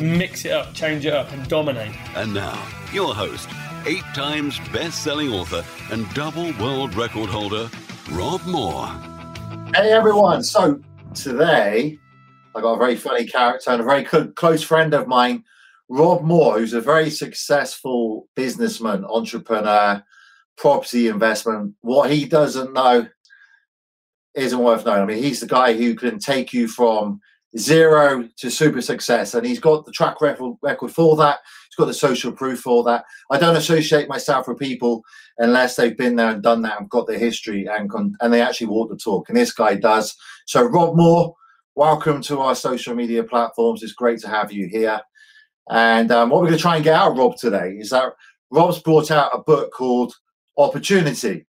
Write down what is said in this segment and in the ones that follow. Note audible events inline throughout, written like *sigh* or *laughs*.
Mix it up, change it up, and dominate. And now, your host, eight times best selling author and double world record holder, Rob Moore. Hey everyone. So today I got a very funny character and a very co- close friend of mine, Rob Moore, who's a very successful businessman, entrepreneur, property investment. What he doesn't know isn't worth knowing. I mean, he's the guy who can take you from zero to super success, and he's got the track record, record for that. He's got the social proof for that. I don't associate myself with people unless they've been there and done that and got the history and con- and they actually walk the talk. And this guy does. So, Rob Moore, welcome to our social media platforms. It's great to have you here. And um, what we're going to try and get out of Rob today is that Rob's brought out a book called Opportunity.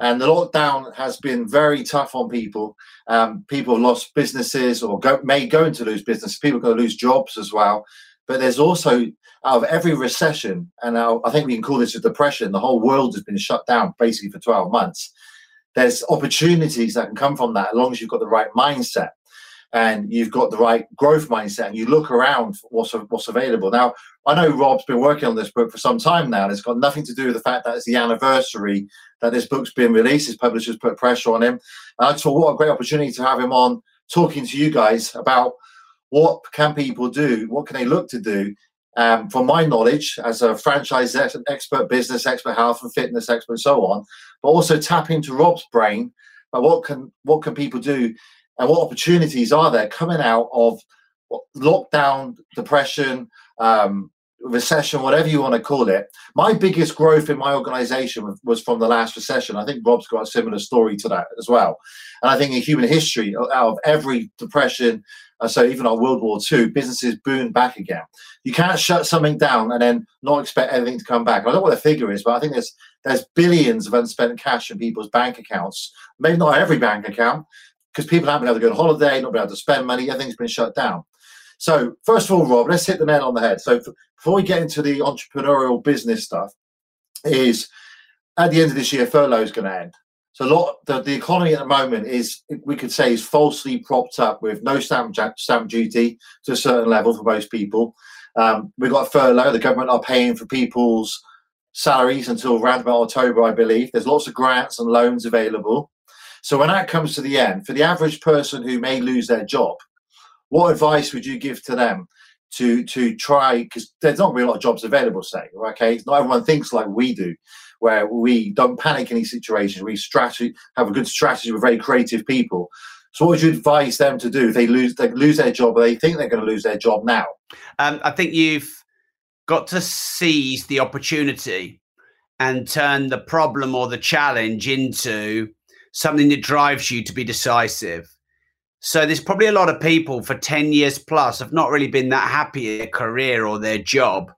And the lockdown has been very tough on people. Um, people have lost businesses or go, may go into lose business. People are going to lose jobs as well. But there's also, out of every recession, and I think we can call this a depression, the whole world has been shut down basically for 12 months. There's opportunities that can come from that as long as you've got the right mindset and you've got the right growth mindset and you look around what's, what's available. Now, I know Rob's been working on this book for some time now, and it's got nothing to do with the fact that it's the anniversary that this book's been released. His publishers put pressure on him. And I thought, what a great opportunity to have him on talking to you guys about what can people do, what can they look to do. Um, from my knowledge as a franchise ex- expert, business expert, health and fitness expert, and so on, but also tap into Rob's brain about what can what can people do and what opportunities are there coming out of lockdown, depression, um, recession, whatever you want to call it. My biggest growth in my organization was from the last recession. I think Rob's got a similar story to that as well. And I think in human history, out of every depression, uh, so even our World War II, businesses boomed back again. You can't shut something down and then not expect everything to come back. I don't know what the figure is, but I think there's there's billions of unspent cash in people's bank accounts. Maybe not every bank account, because people haven't been able to go on holiday, not been able to spend money. Everything's been shut down. So first of all, Rob, let's hit the nail on the head. So before we get into the entrepreneurial business stuff, is at the end of this year, furlough is going to end. So a lot the, the economy at the moment is we could say is falsely propped up with no stamp stamp duty to a certain level for most people. Um, we've got furlough. The government are paying for people's salaries until around about October, I believe. There's lots of grants and loans available. So when that comes to the end, for the average person who may lose their job, what advice would you give to them to to try? Because there's not really a lot of jobs available, say, okay? Not everyone thinks like we do, where we don't panic in these situations. We strategy have a good strategy. We're very creative people. So, what would you advise them to do if they lose they lose their job, or they think they're going to lose their job now? Um, I think you've got to seize the opportunity and turn the problem or the challenge into something that drives you to be decisive. So there's probably a lot of people for 10 years plus have not really been that happy in their career or their job.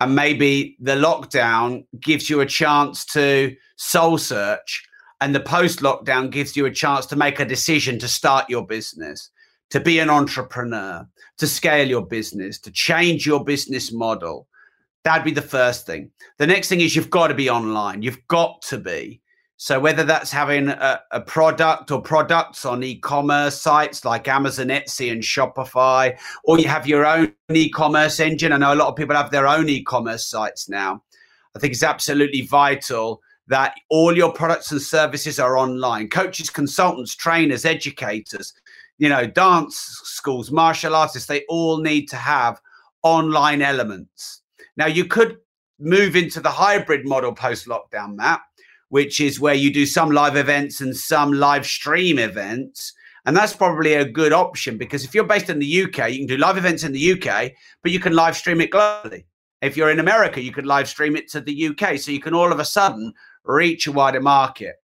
And maybe the lockdown gives you a chance to soul search, and the post lockdown gives you a chance to make a decision to start your business, to be an entrepreneur, to scale your business, to change your business model. That'd be the first thing. The next thing is you've got to be online. You've got to be. So whether that's having a, a, product or products on e-commerce sites like Amazon, Etsy, and Shopify, or you have your own e-commerce engine. I know a lot of people have their own e-commerce sites now. I think it's absolutely vital that all your products and services are online. Coaches, consultants, trainers, educators, you know, dance schools, martial artists, they all need to have online elements. Now you could move into the hybrid model post lockdown, Matt which is where you do some live events and some live stream events. And that's probably a good option because if you're based in the UK, you can do live events in the UK, but you can live stream it globally. If you're in America, you could live stream it to the UK. So you can all of a sudden reach a wider market.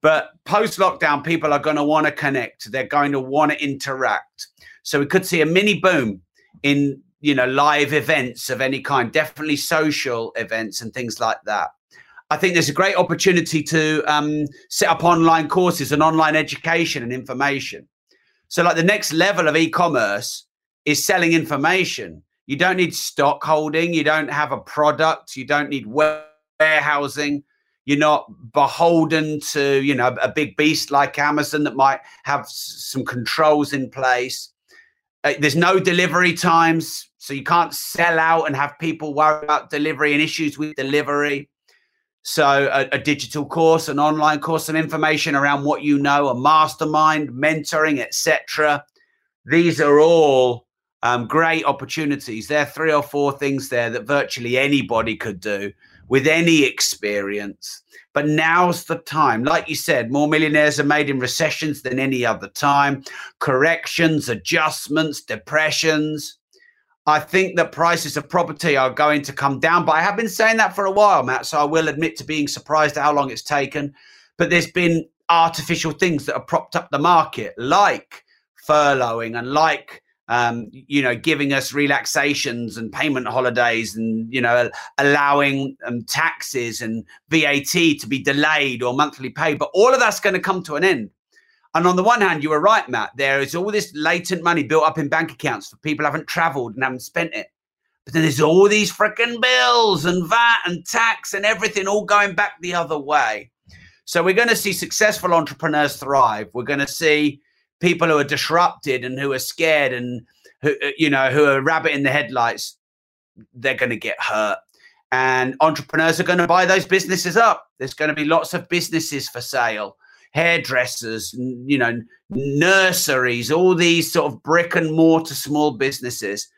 But post lockdown, people are going to want to connect. They're going to want to interact. So we could see a mini boom in you know, live events of any kind, definitely social events and things like that. I think there's a great opportunity to um, set up online courses and online education and information. So, like the next level of e commerce is selling information. You don't need stock holding, you don't have a product, you don't need warehousing. You're not beholden to, you know, a big beast like Amazon that might have some controls in place. Uh, there's no delivery times, so you can't sell out and have people worry about delivery and issues with delivery. So, a, a, digital course, an online course, some information around what you know, a mastermind, mentoring, etc. These are all um, great opportunities. There are three or four things there that virtually anybody could do with any experience. But now's the time. Like you said, more millionaires are made in recessions than any other time. Corrections, adjustments, depressions. I think that prices of property are going to come down, but I have been saying that for a while, Matt. So I will admit to being surprised at how long it's taken. But there's been artificial things that have propped up the market, like furloughing and like um, you know, giving us relaxations and payment holidays and, you know, allowing um, taxes and VAT to be delayed or monthly pay. But all of that's going to come to an end. And on the one hand, you were right, Matt. There is all this latent money built up in bank accounts for people haven't traveled and haven't spent it. But then there's all these freaking bills and VAT and tax and everything all going back the other way. So we're going to see successful entrepreneurs thrive. We're going to see people who are disrupted and who are scared and who uh, you know who are rabbit in the headlights they're going to get hurt and entrepreneurs are going to buy those businesses up there's going to be lots of businesses for sale hairdressers you know nurseries all these sort of brick and mortar small businesses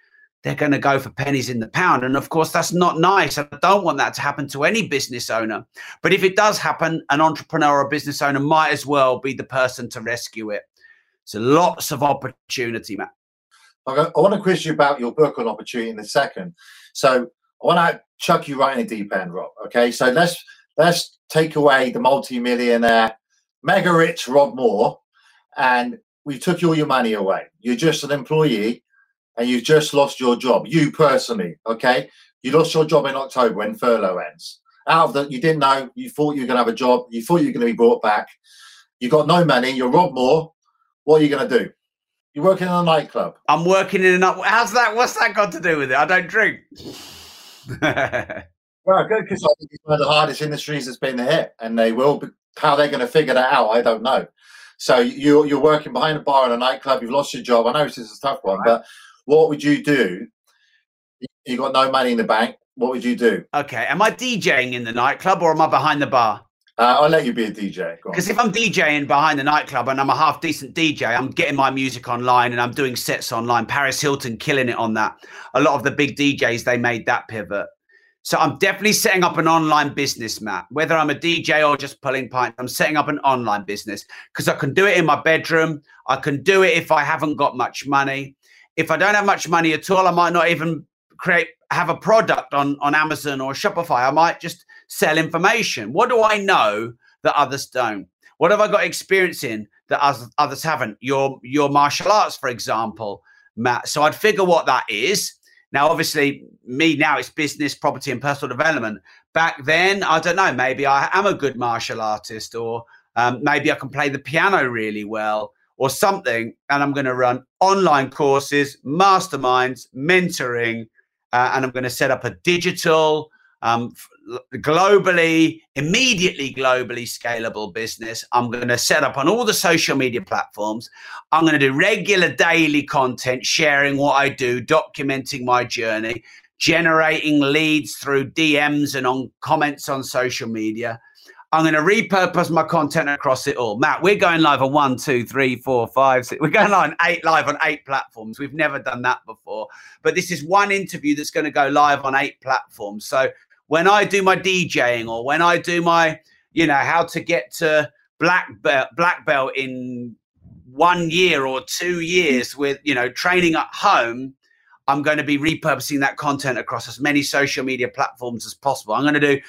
they're going to go for pennies in the pound and of course that's not nice i don't want that to happen to any business owner but if it does happen an entrepreneur or a business owner might as well be the person to rescue it so lots of opportunity, Matt. I want to quiz you about your book on opportunity in a second. So I want to chuck you right in the deep end, Rob. Okay, so let's let's take away the multi-millionaire, mega rich Rob Moore, and we took all your money away. You're just an employee, and you've just lost your job. You personally, okay, you lost your job in October when furlough ends. Out of the, you didn't know. You thought you were going to have a job. You thought you were going to be brought back. You got no money. You're Rob Moore. What are you going to do? You're working in a nightclub. I'm working in a How's that? What's that got to do with it? I don't drink. *laughs* well, good because I think it's one of the hardest industries that's been hit, and they will. How they're going to figure that out, I don't know. So you're you're working behind a bar in a nightclub. You've lost your job. I know this is a tough one, right. but what would you do? You got no money in the bank. What would you do? Okay, am I DJing in the nightclub or am I behind the bar? Uh, I'll let you be a DJ. Because if I'm DJing behind the nightclub and I'm a half decent DJ, I'm getting my music online and I'm doing sets online. Paris Hilton killing it on that. A lot of the big DJs they made that pivot. So I'm definitely setting up an online business, Matt. Whether I'm a DJ or just pulling pints, I'm setting up an online business because I can do it in my bedroom. I can do it if I haven't got much money. If I don't have much money at all, I might not even create have a product on on Amazon or Shopify. I might just sell information. What do I know that others don't? What have I got experience in that others haven't? Your your martial arts, for example, Matt. So I'd figure what that is. Now, obviously, me now it's business, property, and personal development. Back then, I don't know. Maybe I am a good martial artist, or um, maybe I can play the piano really well, or something. And I'm going to run online courses, masterminds, mentoring, uh, and I'm going to set up a digital, um, globally, immediately globally scalable business. I'm going to set up on all the social media platforms. I'm going to do regular daily content, sharing what I do, documenting my journey, generating leads through DMs and on comments on social media. I'm going to repurpose my content across it all. Matt, we're going live on one, two, three, four, five, six. We're going live on eight live on eight platforms. We've never done that before. But this is one interview that's going to go live on eight platforms. So when I do my DJing or when I do my, you know, how to get to black belt, black belt in one year or two years with, you know, training at home, I'm going to be repurposing that content across as many social media platforms as possible. I'm going to do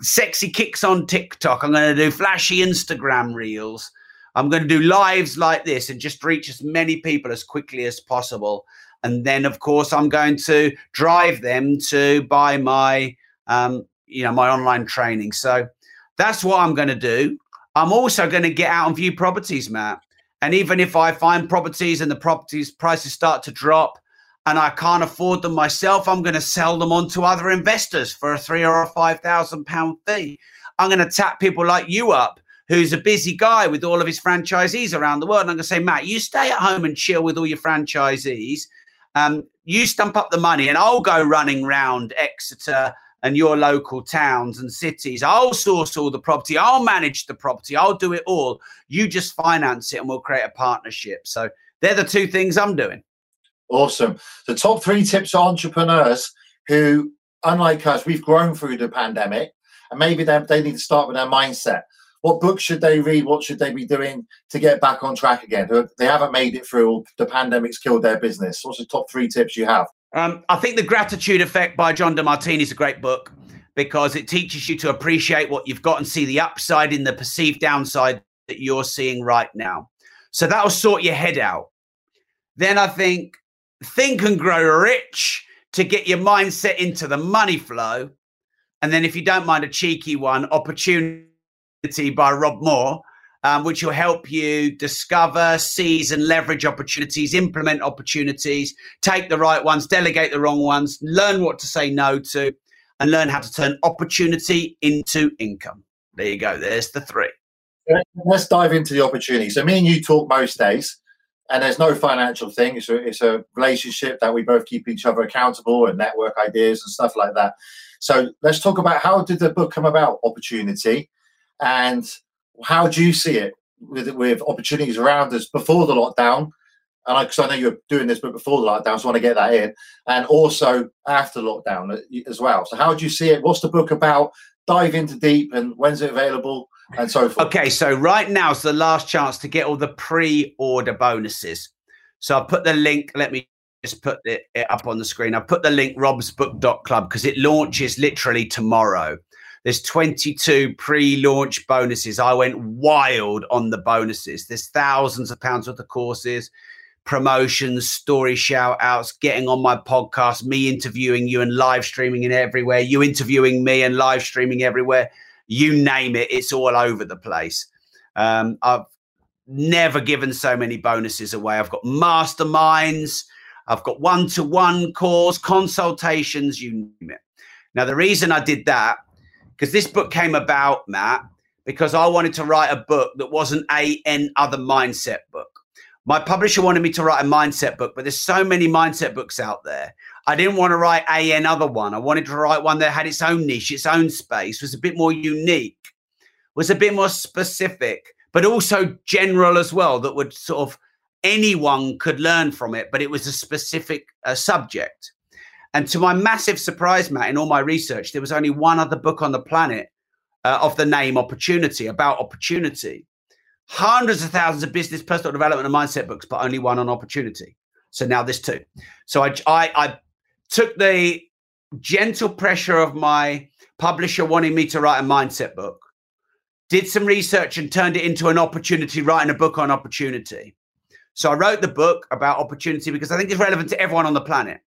sexy kicks on TikTok. I'm going to do flashy Instagram reels. I'm going to do lives like this and just reach as many people as quickly as possible. and then of course I'm going to drive them to buy my um, you know my online training. So that's what I'm going to do. I'm also going to get out and view properties, Matt. And even if I find properties and the properties prices start to drop and I can't afford them myself, I'm going to sell them on to other investors for a three or a five thousand pound fee. I'm going to tap people like you up, who's a busy guy with all of his franchisees around the world. And I'm going to say, Matt, you stay at home and chill with all your franchisees. Um, you stump up the money, and I'll go running round Exeter and your local towns and cities. I'll source all the property. I'll manage the property. I'll do it all. You just finance it and we'll create a partnership. So they're the two things I'm doing. Awesome. The top three tips for entrepreneurs who, unlike us, we've grown through the pandemic and maybe they, they need to start with their mindset. What books should they read? What should they be doing to get back on track again? They haven't made it through. The pandemic's killed their business. What's the top three tips you have? Um, I think The Gratitude Effect by John Demartini is a great book because it teaches you to appreciate what you've got and see the upside in the perceived downside that you're seeing right now. So that'll sort your head out. Then I think Think and Grow Rich to get your mindset into the money flow. And then, if you don't mind a cheeky one, Opportunity by Rob Moore um, which will help you discover, seize, and leverage opportunities, implement opportunities, take the right ones, delegate the wrong ones, learn what to say no to, and learn how to turn opportunity into income. There you go. There's the three. Let's dive into the opportunity. So, me and you talk most days, and there's no financial thing. It's a, it's a relationship that we both keep each other accountable and network ideas and stuff like that. So, let's talk about how did the book come about, Opportunity, and how do you see it with with opportunities around us before the lockdown? And because I, I, know you're doing this, but before the lockdown, so I want to get that in, and also after lockdown uh, as well. So, how do you see it? What's the book about? Dive into deep, and when's it available, and so forth. Okay, so right now is the last chance to get all the pre-order bonuses. So I'll put the link. Let me just put it, up on the screen. I've put the link robsbook.club because it launches literally tomorrow. There's 22 pre-launch bonuses. I went wild on the bonuses. There's thousands of pounds worth of courses, promotions, story shout outs, getting on my podcast, me interviewing you and live streaming in everywhere, you interviewing me and live streaming everywhere. You name it, it's all over the place. Um, I've never given so many bonuses away. I've got masterminds, I've got one to one calls, consultations, you name it. Now, the reason I did that because this book came about, Matt, because I wanted to write a book that wasn't a n other mindset book. My publisher wanted me to write a mindset book, but there's so many mindset books out there. I didn't want to write a n other one. I wanted to write one that had its own niche, its own space, was a bit more unique, was a bit more specific, but also general as well. That would sort of anyone could learn from it, but it was a specific uh, subject. And to my massive surprise, Matt, in all my research, there was only one other book on the planet uh, of the name Opportunity about opportunity. Hundreds of thousands of business, personal development, and mindset books, but only one on opportunity. So now this too. So I, I, I took the gentle pressure of my publisher wanting me to write a mindset book, did some research and turned it into an opportunity, writing a book on opportunity. So I wrote the book about opportunity because I think it's relevant to everyone on the planet.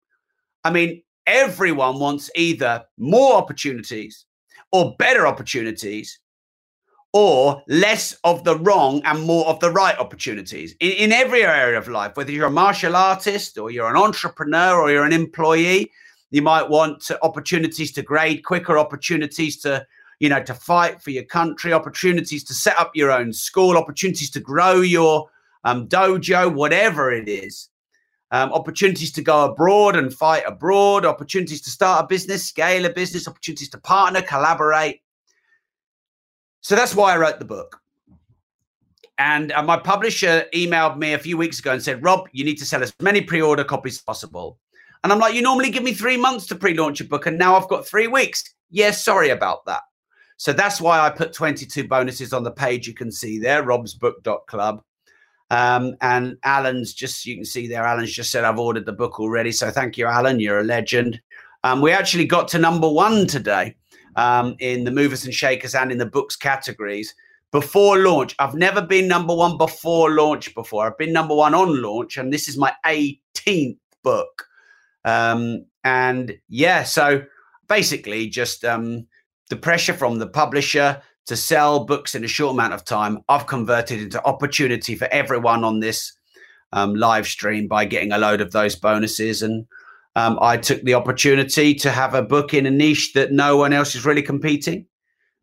I mean, everyone wants either more opportunities or better opportunities or less of the wrong and more of the right opportunities. In, in, every area of life, whether you're a martial artist or you're an entrepreneur or you're an employee, you might want opportunities to grade quicker, opportunities to, you know, to fight for your country, opportunities to set up your own school, opportunities to grow your um, dojo, whatever it is um, opportunities to go abroad and fight abroad, opportunities to start a business, scale a business, opportunities to partner, collaborate. So that's why I wrote the book. And uh, my publisher emailed me a few weeks ago and said, Rob, you need to sell as many pre order copies as possible. And I'm like, you normally give me three months to pre launch a book, and now I've got three weeks. Yeah, sorry about that. So that's why I put 22 bonuses on the page you can see there, robsbook.club. Um, and Alan's just, you can see there, Alan's just said, I've ordered the book already. So thank you, Alan. You're a legend. Um, we actually got to number one today um, in the movers and shakers and in the books categories before launch. I've never been number one before launch before. I've been number one on launch, and this is my 18th book. Um, and yeah, so basically just um, the pressure from the publisher to sell books in a short amount of time, I've converted into opportunity for everyone on this um, live stream by getting a load of those bonuses. And um, I took the opportunity to have a book in a niche that no one else is really competing.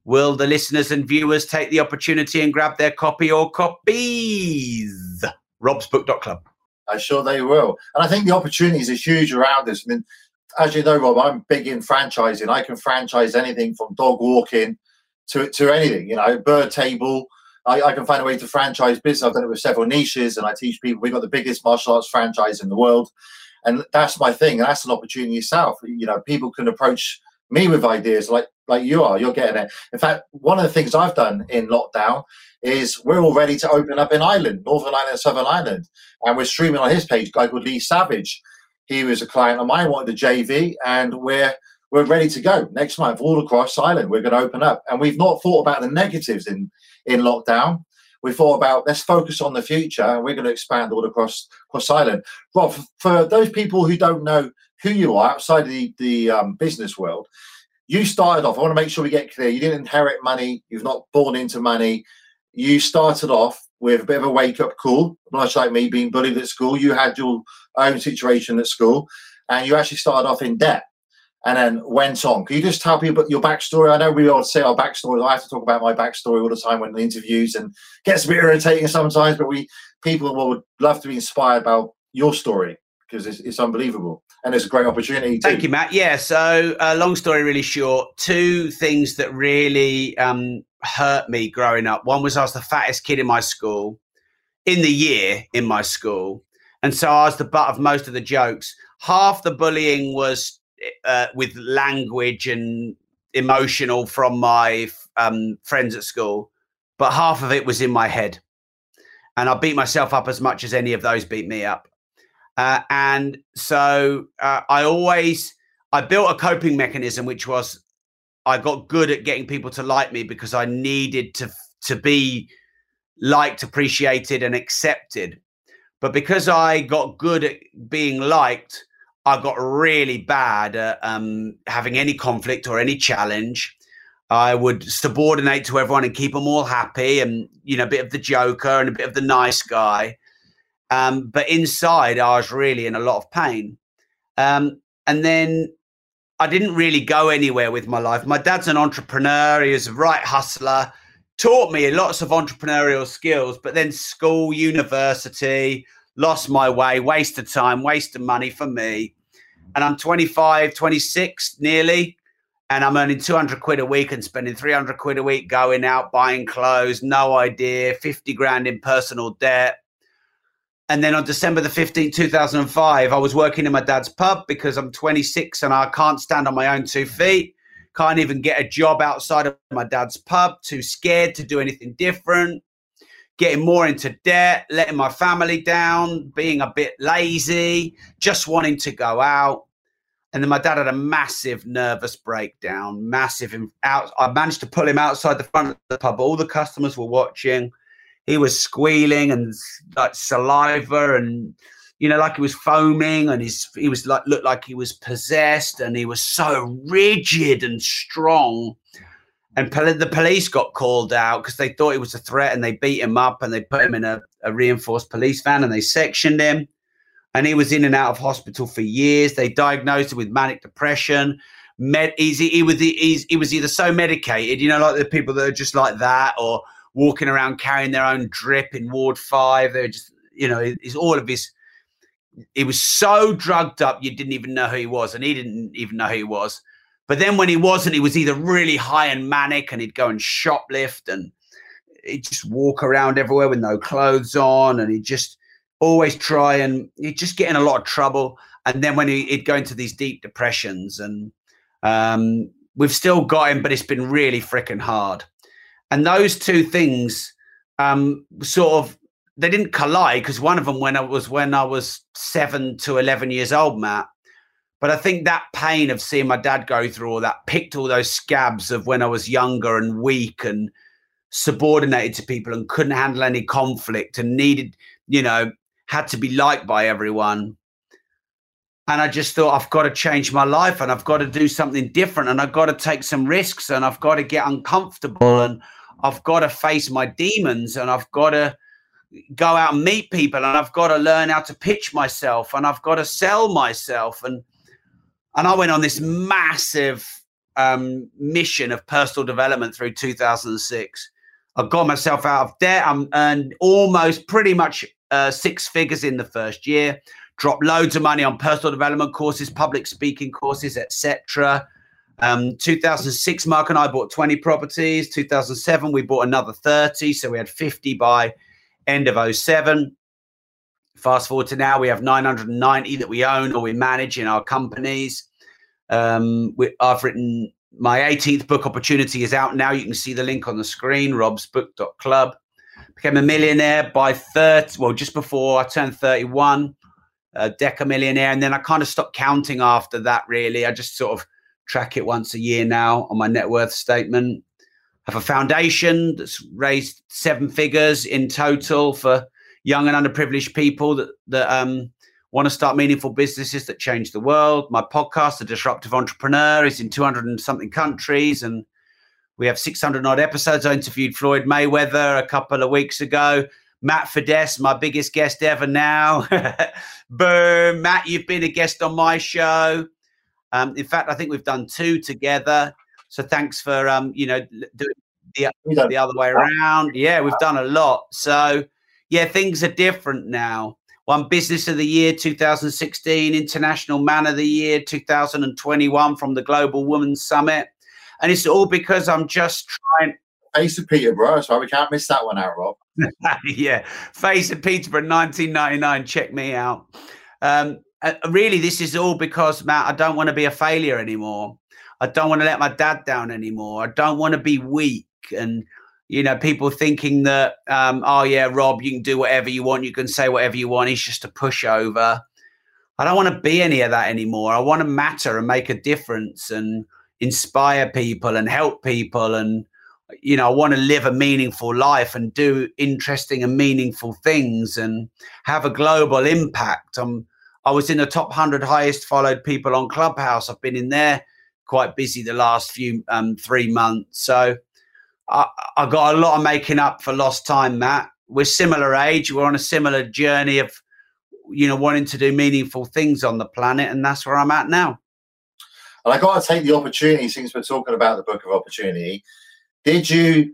Will the listeners and viewers take the opportunity and grab their copy or copies? robsbook.club. I'm sure they will. And I think the opportunities are huge around this. I mean, as you know, Rob, I'm big in franchising. I can franchise anything from dog walking to to anything. You know, bird table. I, I, can find a way to franchise business. I've done it with several niches, and I teach people. We've got the biggest martial arts franchise in the world, and that's my thing. And that's an opportunity yourself. You know, people can approach me with ideas like like you are. You're getting it. In fact, one of the things I've done in lockdown is we're all ready to open up in Ireland, Northern Ireland, Southern Ireland, and we're streaming on his page. Guy called Lee Savage. He was a client of mine, wanted the JV, and we're we're ready to go next month all across Ireland. We're going to open up, and we've not thought about the negatives in in lockdown. We thought about let's focus on the future, and we're going to expand all across across Ireland. Rob, for, those people who don't know who you are outside the the um, business world, you started off. I want to make sure we get clear. You didn't inherit money. You've not born into money. You started off with a bit of a wake up call, much like me being bullied at school. You had your own situation at school, and you actually started off in debt and then went on. Can you just tell people your backstory? I know we all say our backstories. I have to talk about my backstory all the time when the interviews, and gets a bit irritating sometimes. But we people would love to be inspired about your story because it's, it's unbelievable and it's a great opportunity. Too. Thank you, Matt. Yeah. So, uh, long story really short. Two things that really um, hurt me growing up. One was I was the fattest kid in my school, in the year in my school, and so I was the butt of most of the jokes. Half the bullying was uh, with language and emotional from my um, friends at school, but half of it was in my head. And I beat myself up as much as any of those beat me up. Uh, and so uh, I always I built a coping mechanism, which was I got good at getting people to like me because I needed to to be liked, appreciated, and accepted. But because I got good at being liked, I got really bad at um, having any conflict or any challenge. I would subordinate to everyone and keep them all happy, and you know, a bit of the joker and a bit of the nice guy. Um, but inside, I was really in a lot of pain. Um, and then I didn't really go anywhere with my life. My dad's an entrepreneur; he was a right hustler. Taught me lots of entrepreneurial skills, but then school, university, lost my way, wasted time, wasted money for me. And I'm 25, 26 nearly, and I'm earning 200 quid a week and spending 300 quid a week going out, buying clothes, no idea, 50 grand in personal debt. And then on December the 15th, 2005, I was working in my dad's pub because I'm 26 and I can't stand on my own two feet. Can't even get a job outside of my dad's pub, too scared to do anything different getting more into debt, letting my family down, being a bit lazy, just wanting to go out. And then my dad had a massive nervous breakdown, massive. Out, I managed to pull him outside the front of the pub. All the customers were watching. He was squealing and like saliva and you know, like he was foaming and his he was like looked like he was possessed and he was so rigid and strong and the police got called out because they thought it was a threat and they beat him up and they put him in a, a, reinforced police van and they sectioned him. And he was in and out of hospital for years. They diagnosed him with manic depression med he's, he was he's, he was either so medicated you know like the people that are just like that or walking around carrying their own drip in ward 5 they're just you know it's all of his he was so drugged up you didn't even know who he was and he didn't even know who he was but then when he wasn't, he was either really high and manic and he'd go and shoplift and he'd just walk around everywhere with no clothes on and he'd just always try and he'd just get in a lot of trouble. And then when he, would go into these deep depressions and um, we've still got him, but it's been really freaking hard. And those two things um, sort of they didn't collide because one of them when I was when I was seven to eleven years old, Matt, but I think that pain of seeing my dad go through all that picked all those scabs of when I was younger and weak and subordinated to people and couldn't handle any conflict and needed, you know, had to be liked by everyone. and I just thought I've got to change my life and I've got to do something different and I've got to take some risks and I've got to get uncomfortable and I've got to face my demons and I've got to go out and meet people and I've got to learn how to pitch myself and I've got to sell myself and and I went on this massive um, mission of personal development through 2006. I got myself out of debt. I'm earned almost pretty much uh, six figures in the first year. Dropped loads of money on personal development courses, public speaking courses, etc. Um, 2006, Mark and I bought 20 properties. 2007, we bought another 30, so we had 50 by end of 07. Fast forward to now, we have 990 that we own or we manage in our companies. Um, we, I've written my 18th book opportunity is out now. You can see the link on the screen, robsbook.club. Became a millionaire by 30, well, just before I turned 31, a deca millionaire. And then I kind of stopped counting after that, really. I just sort of track it once a year now on my net worth statement. I have a foundation that's raised seven figures in total for young and underprivileged people that, that um, want to start meaningful businesses that change the world. My podcast, The Disruptive Entrepreneur, is in 200 and something countries, and we have 600 odd episodes. I interviewed Floyd Mayweather a couple of weeks ago. Matt Fiddes, my biggest guest ever now. *laughs* Boom. Matt, you've been a guest on my show. Um, in fact, I think we've done two together. So thanks for um, you know doing the, the other way around. Yeah, we've done a lot. So yeah, things are different now. One Business of the Year 2016, International Man of the Year 2021 from the Global Women's Summit. And it's all because I'm just trying. Face of Peterborough, so we can't miss that one out, Rob. *laughs* yeah, Face of Peterborough 1999. Check me out. Um, really, this is all because, Matt, I don't want to be a failure anymore. I don't want to let my dad down anymore. I don't want to be weak and you know people thinking that um, oh yeah, Rob, you can do whatever you want. You can say whatever you want. He's just a pushover. I don't want to be any of that anymore. I want to matter and make a difference and inspire people and help people and you know, I want to live a meaningful life and do interesting and meaningful things and have a global impact. I'm I was in the top 100 highest followed people on Clubhouse. I've been in there quite busy the last few um, three months. So I, I got a lot of making up for lost time, Matt. We're similar age. We're on a similar journey of, you know, wanting to do meaningful things on the planet. And that's where I'm at now. And I got to take the opportunity, since we're talking about the Book of Opportunity, did you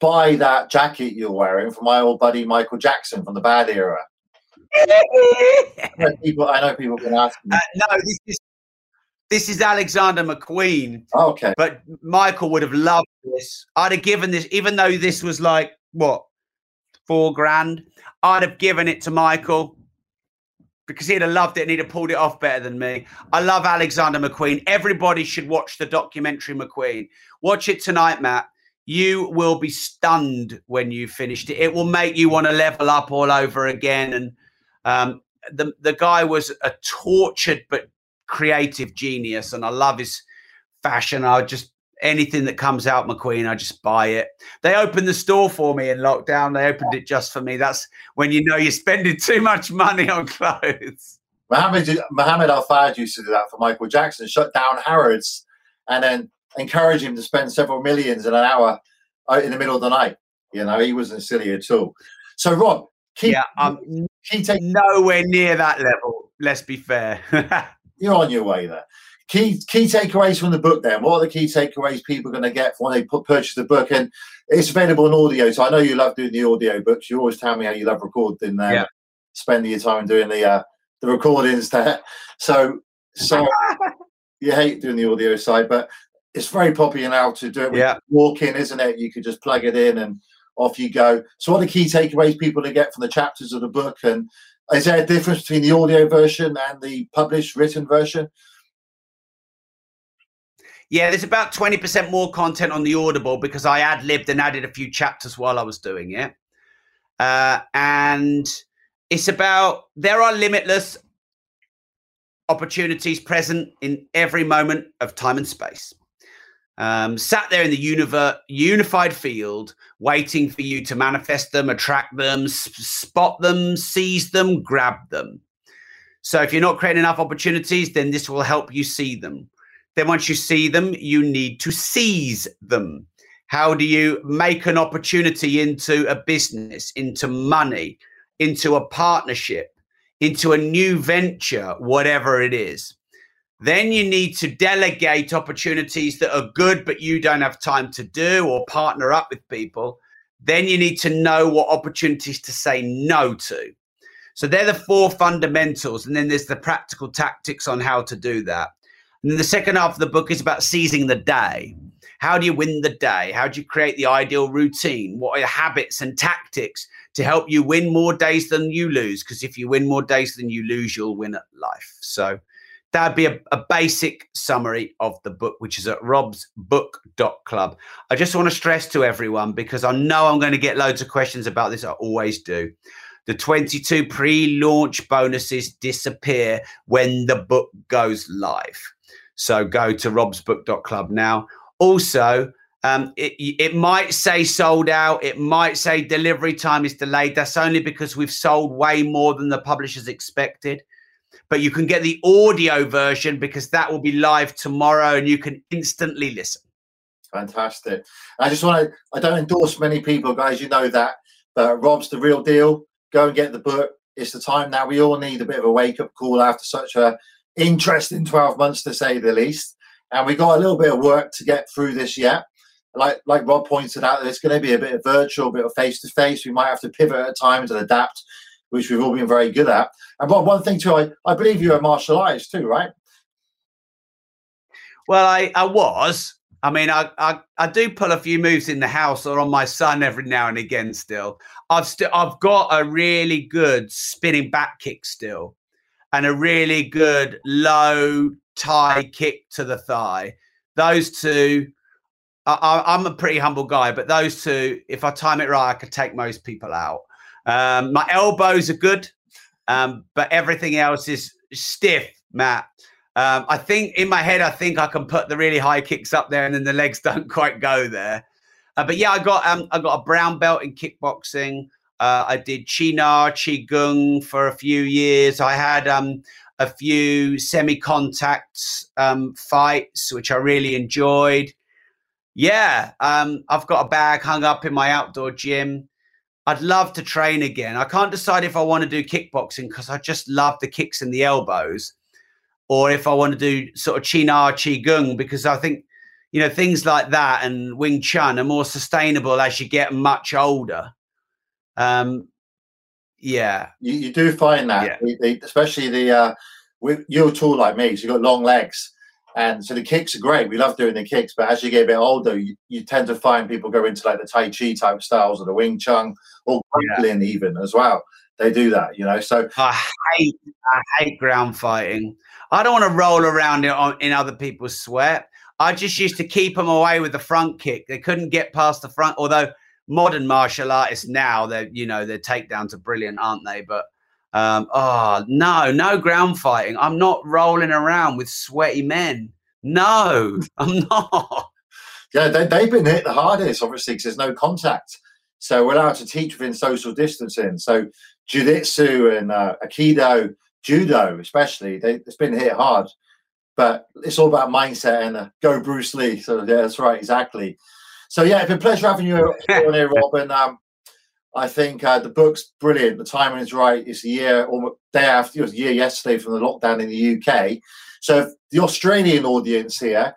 buy that jacket you're wearing from my old buddy Michael Jackson from the bad era? *laughs* people, I know people can ask me. Uh, no, this is this is Alexander McQueen. Okay. But Michael would have loved this. I'd have given this, even though this was like, what, four grand? I'd have given it to Michael because he'd have loved it and he'd have pulled it off better than me. I love Alexander McQueen. Everybody should watch the documentary McQueen. Watch it tonight, Matt. You will be stunned when you finished it. It will make you want to level up all over again. And um, the the guy was a tortured but creative genius, and I love his fashion. I just anything that comes out McQueen, I just buy it. They opened the store for me in lockdown. They opened it just for me. That's when you know you're spending *laughs* too much money on clothes. Mohammed, Mohammed Al Fayed used to do that for Michael Jackson, shut down Harrods and then encourage him to spend several millions in an hour uh, in the middle of the night. You know, he wasn't silly at all. So, Rob, keep, yeah, I'm keep take- nowhere near that level. Let's be fair. *laughs* you're on your way there. Key key takeaways from the book. Then, what are the key takeaways people are going to get when they put, purchase the book? And it's available in audio. So I know you love doing the audio books. You always tell me how you love recording there, yeah. spending your time doing the uh, the recordings there. So so *laughs* you hate doing the audio side, but it's very popular now to do it. yeah, walking, isn't it? You could just plug it in and off you go. So, what are the key takeaways people to get from the chapters of the book, and is there a difference between the audio version and the published written version? Yeah, there's about 20% more content on the Audible because I ad libbed and added a few chapters while I was doing it. Uh, and it's about there are limitless opportunities present in every moment of time and space um, sat there in the unified field, waiting for you to manifest them, attract them, sp- spot them, seize them, grab them. So if you're not creating enough opportunities, then this will help you see them. Then once you see them, you need to seize them. How do you make an opportunity into a business, into money, into a partnership, into a new venture, whatever it is? Then you need to delegate opportunities that are good, but you don't have time to do or partner up with people. Then you need to know what opportunities to say no to. So they're the four fundamentals. And then there's the practical tactics on how to do that. And then the second half of the book is about seizing the day. How do you win the day? How do you create the ideal routine? What are your habits and tactics to help you win more days than you lose? Because if you win more days than you lose, you'll win at life. So that'd be a, a, basic summary of the book, which is at robsbook.club. I just want to stress to everyone because I know I'm going to get loads of questions about this. I always do. The 22 pre launch bonuses disappear when the book goes live. So go to robsbook.club now. Also, um, it, it might say sold out. It might say delivery time is delayed. That's only because we've sold way more than the publishers expected. But you can get the audio version because that will be live tomorrow and you can instantly listen. Fantastic. I just want to, I don't endorse many people, guys. You know that. But Rob's the real deal go and get the book. It's the time now. We all need a bit of a wake up call after such a interesting 12 months, to say the least. And we got a little bit of work to get through this yet. Like like Rob pointed out, there's going to be a bit of virtual, a bit of face to face. We might have to pivot at times and adapt, which we've all been very good at. And Rob, one thing too, I, I believe you're a martial artist too, right? Well, I, I was. I mean, I, I, I do pull a few moves in the house or on my son every now and again. Still, I've still I've got a really good spinning back kick still, and a really good low Thai kick to the thigh. Those two, I, am a pretty humble guy, but those two, if I time it right, I could take most people out. Um, my elbows are good, um, but everything else is stiff, Matt. Um, I think in my head, I think I can put the really high kicks up there, and then the legs *laughs* don't quite go there. Uh, but yeah, I got um, I got a brown belt in kickboxing. Uh, I did Chi-Na, Qigong for a few years. I had um, a few semi-contact um, fights, which I really enjoyed. Yeah, um, I've got a bag hung up in my outdoor gym. I'd love to train again. I can't decide if I want to do kickboxing because I just love the kicks and the elbows or if I want to do sort of Chi-Na Qigong, because I think, you know, things like that and Wing Chun are more sustainable as you get much older. Um, yeah. You, you do find that, yeah. especially the, uh, with, you're tall like me, so you've got long legs. And so the kicks are great. We love doing the kicks, but as you get a bit older, you, you tend to find people go into like the Tai Chi type styles or the Wing Chun or grappling yeah. even as well. They do that, you know. So I hate I hate ground fighting. I don't want to roll around in other people's sweat. I just used to keep them away with the front kick. They couldn't get past the front. Although modern martial artists now, they're you know their takedowns are brilliant, aren't they? But um, oh no, no ground fighting. I'm not rolling around with sweaty men. No, *laughs* I'm not. Yeah, they, they've been hit the hardest, obviously, because there's no contact. So we're allowed to teach within social distancing. So jiu-jitsu and uh, aikido judo especially they, it's been hit hard but it's all about mindset and uh, go bruce lee so yeah that's right exactly so yeah it's been a pleasure having you *laughs* on here robin um, i think uh, the book's brilliant. The timing is right. It's a year or day after it was a year yesterday from the lockdown in the uk so the australian audience here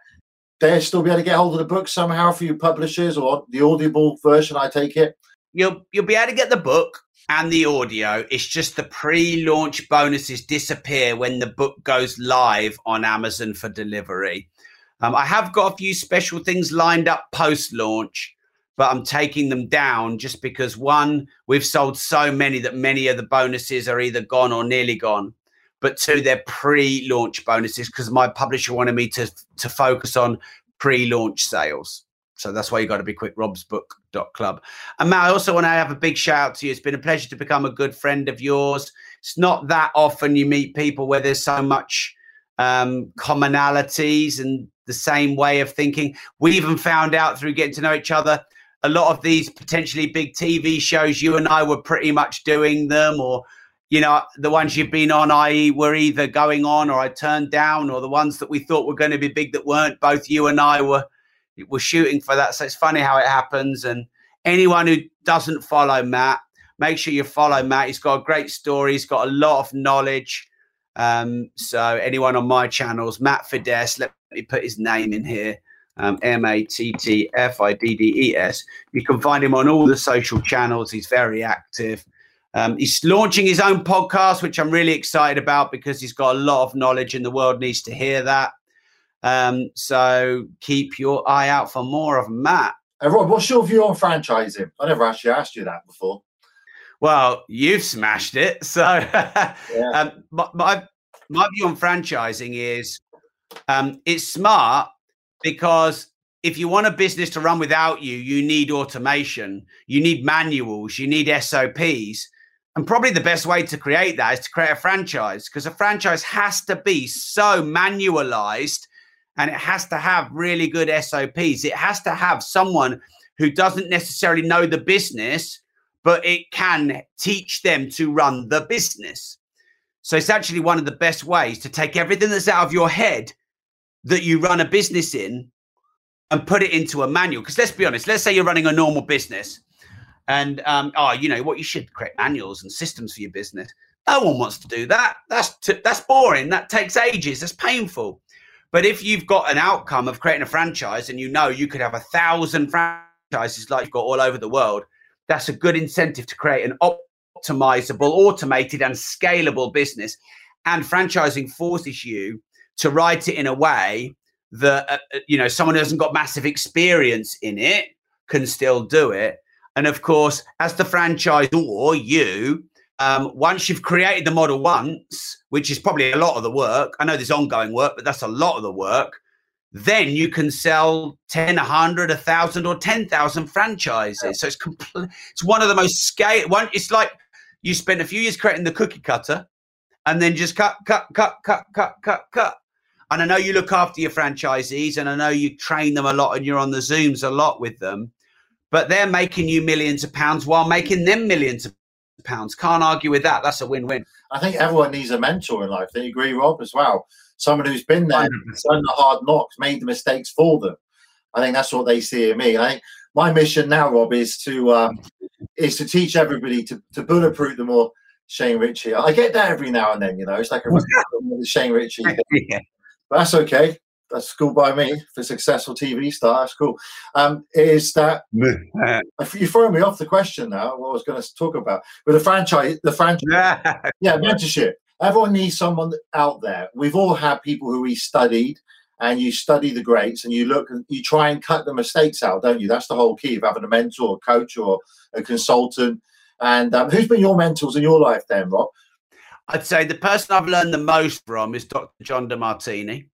they'll still be able to get hold of the book somehow for you publishers or the audible version i take it? You'll you'll be able to get the book and the audio. It's just the pre launch bonuses disappear when the book goes live on Amazon for delivery. Um, I have got a few special things lined up post launch, but I'm taking them down just because one, we've sold so many that many of the bonuses are either gone or nearly gone. But two, they're pre launch bonuses because my publisher wanted me to, to focus on pre launch sales. So that's why you got to be quick. Robsbook.club. And Matt, I also want to have a big shout out to you. It's been a pleasure to become a good friend of yours. It's not that often you meet people where there's so much um, commonalities and the same way of thinking. We even found out through getting to know each other, a lot of these potentially big TV shows, you and I were pretty much doing them, or you know, the ones you've been on, i.e., were either going on or I turned down, or the ones that we thought were going to be big that weren't. Both you and I were were shooting for that. So it's funny how it happens. And anyone who doesn't follow Matt, make sure you follow Matt. He's got a great story. He's got a lot of knowledge. Um, so anyone on my channels, Matt Fiddes, let me put his name in here. Um, M A T T F I D D E S. You can find him on all the social channels. He's very active. Um, he's launching his own podcast, which I'm really excited about because he's got a lot of knowledge and the world needs to hear that. Um, so keep your eye out for more of Matt. Hey, Rob, what's your view on franchising? I never actually asked you that before. Well, you've smashed it. So *laughs* yeah. um, my, my, my view on franchising is um, it's smart because if you want a business to run without you, you need automation, you need manuals, you need SOPs. And probably the best way to create that is to create a franchise because a franchise has to be so manualized and it has to have really good SOPs. It has to have someone who doesn't necessarily know the business, but it can teach them to run the business. So it's actually one of the best ways to take everything that's out of your head that you run a business in and put it into a manual. Because let's be honest, let's say you're running a normal business and um, oh, you know what? You should create manuals and systems for your business. No one wants to do that. That's t- that's boring. That takes ages. That's painful. But if you've got an outcome of creating a franchise and you know you could have a thousand franchises like you've got all over the world, that's a good incentive to create an optimizable, automated, and scalable business. And franchising forces you to write it in a way that uh, uh you know someone who hasn't got massive experience in it can still do it and of course, as the franchisor, you, um, once you've created the model once, which is probably a lot of the work, I know there's ongoing work, but that's a lot of the work, then you can sell 10, 100, 1,000, or 10,000 franchises. So it's complete, it's one of the most scale. One, it's like you spend a few years creating the cookie cutter and then just cut, cut, cut, cut, cut, cut, cut. And I know you look after your franchisees and I know you train them a lot and you're on the Zooms a lot with them but they're making you millions of pounds while making them millions of pounds. Can't argue with that. That's a win-win. I think everyone needs a mentor in life. Do you agree, Rob, as well? Someone who's been there, 100%. done the hard knocks, made the mistakes for them. I think that's what they see in me. I think my mission now, Rob, is to um, is to teach everybody to, to bulletproof them or Shane Richie. I get that every now and then, you know. It's like a *laughs* Shane Richie. *laughs* yeah. But that's okay that's cool by me for successful TV star. That's cool. Um, is that *laughs* you throw me off the question now? What I was going to talk about with the franchise, the franchise, yeah, mentorship. Everyone needs someone out there. We've all had people who we studied, and you study the greats, and you look and you try and cut the mistakes out, don't you? That's the whole key of having a mentor, a coach, or a consultant. And um, who's been your mentors in your life, then, Rob? I'd say the person I've learned the most from is Dr. John Demartini.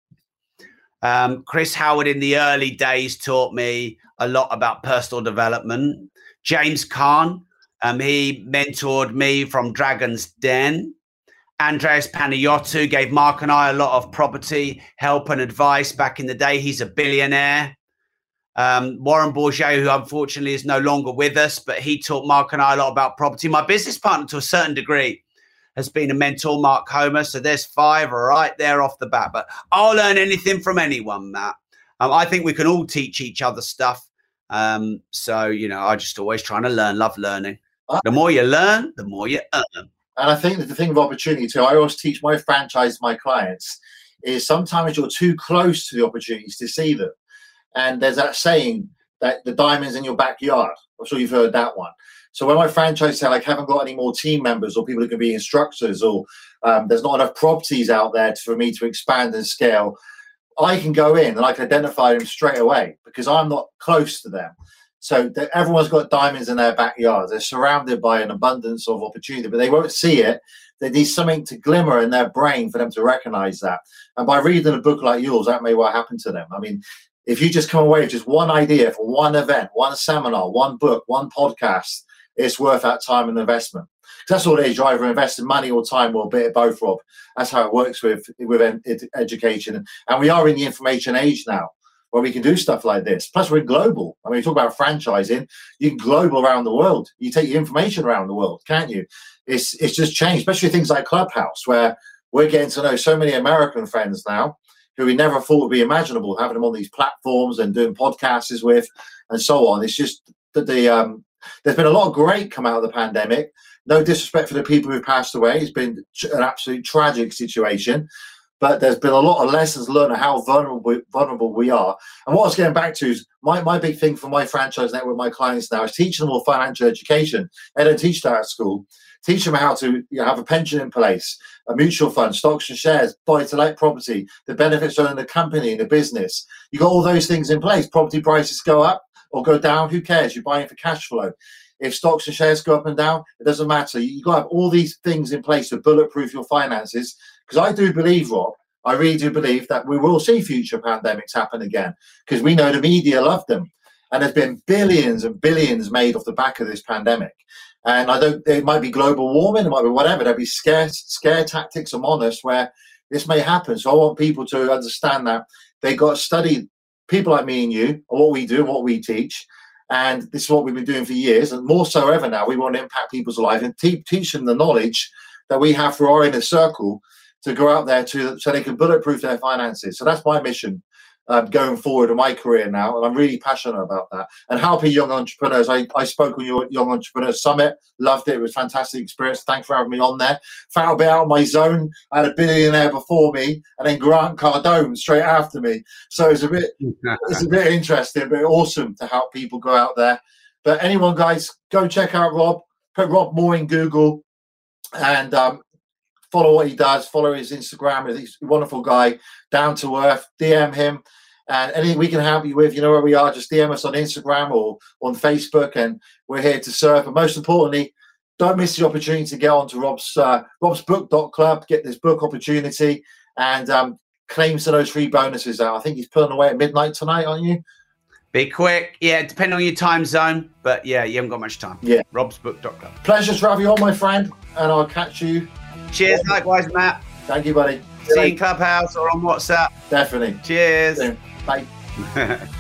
Um, Chris Howard in the early days taught me a lot about personal development. James Caan, um, he mentored me from Dragon's Den. Andreas Panayiotou gave Mark and I a lot of property help and advice back in the day. He's a billionaire. Um, Warren Bourget, who unfortunately is no longer with us, but he taught Mark and I a lot about property. My business partner, to a certain degree, has been a mentor, Mark Homer. So there's five right there off the bat. But I'll learn anything from anyone, Matt. Um, I think we can all teach each other stuff. Um, so, you know, I just always trying to learn, love learning. Uh, the more you learn, the more you earn. And I think that the thing of opportunity too, I always teach my franchise, my clients, is sometimes you're too close to the opportunities to see them. And there's that saying that the diamonds in your backyard. I'm sure you've heard that one. So when my franchise say like haven't got any more team members or people who can be instructors or um, there's not enough properties out there for me to expand and scale, I can go in and I can identify them straight away because I'm not close to them. So everyone's got diamonds in their backyard. They're surrounded by an abundance of opportunity, but they won't see it. They need something to glimmer in their brain for them to recognize that. And by reading a book like yours, that may well happen to them. I mean, if you just come away with just one idea for one event, one seminar, one book, one podcast, it's worth that time and investment. That's all it is. You either invest in money or time or a bit of both, Rob. That's how it works with with ed- education. And we are in the information age now where we can do stuff like this. Plus, we're global. I mean, you talk about franchising, you can global around the world. You take your information around the world, can't you? it's it's just changed, especially things like Clubhouse, where we're getting to know so many American friends now who we never thought would be imaginable having them on these platforms and doing podcasts with and so on. It's just that the um, there's been a lot of great come out of the pandemic. No disrespect for the people who've passed away. It's been an absolute tragic situation but there's been a lot of lessons learned of how vulnerable vulnerable we are. And what I was getting back to is my, my big thing for my franchise network, my clients now, is teaching them all financial education. They don't teach that at school. Teach them how to you know, have a pension in place, a mutual fund, stocks and shares, buy to let property, the benefits of owning a company and a business. You've got all those things in place. Property prices go up or go down. Who cares? You're buying for cash flow. If stocks and shares go up and down, it doesn't matter. You've got to have all these things in place to bulletproof your finances because I do believe, Rob, I really do believe that we will see future pandemics happen again because we know the media love them. And there's been billions and billions made off the back of this pandemic. And I don't, it might be global warming, it might be whatever. There'll be scare, scare tactics among us where this may happen. So I want people to understand that they got to study people like me and you, and what we do what we teach. And this is what we've been doing for years. And more so ever now, we want to impact people's lives and te- teach them the knowledge that we have for our inner circle to go out there to so they can bulletproof their finances. So that's my mission um, going forward in my career now, and I'm really passionate about that and helping young entrepreneurs. I, I spoke on your Young Entrepreneur Summit, loved it. It was a fantastic experience. Thanks for having me on there. Found a bit out of my zone. I had a billionaire before me, and then Grant Cardone straight after me. So it's a bit *laughs* it's a bit interesting, but awesome to help people go out there. But anyone, guys, go check out Rob. Put Rob Moore in Google, and um, follow what he does, follow his Instagram. He's a wonderful guy, down to earth. DM him. And anything we can help you with, you know where we are. Just DM us on Instagram or on Facebook, and we're here to serve. But most importantly, don't miss the opportunity to get onto Rob's uh, Rob's Book.club, get this book opportunity, and um, claim some of those free bonuses out. I think he's pulling away at midnight tonight, aren't you? Be quick. Yeah, depending on your time zone. But yeah, you haven't got much time. Yeah. Robsbook.club. Pleasure to have you on, my friend. And I'll catch you Cheers, likewise, Matt. Thank you, buddy. See you in Clubhouse or on WhatsApp. Definitely. Cheers. Bye. *laughs*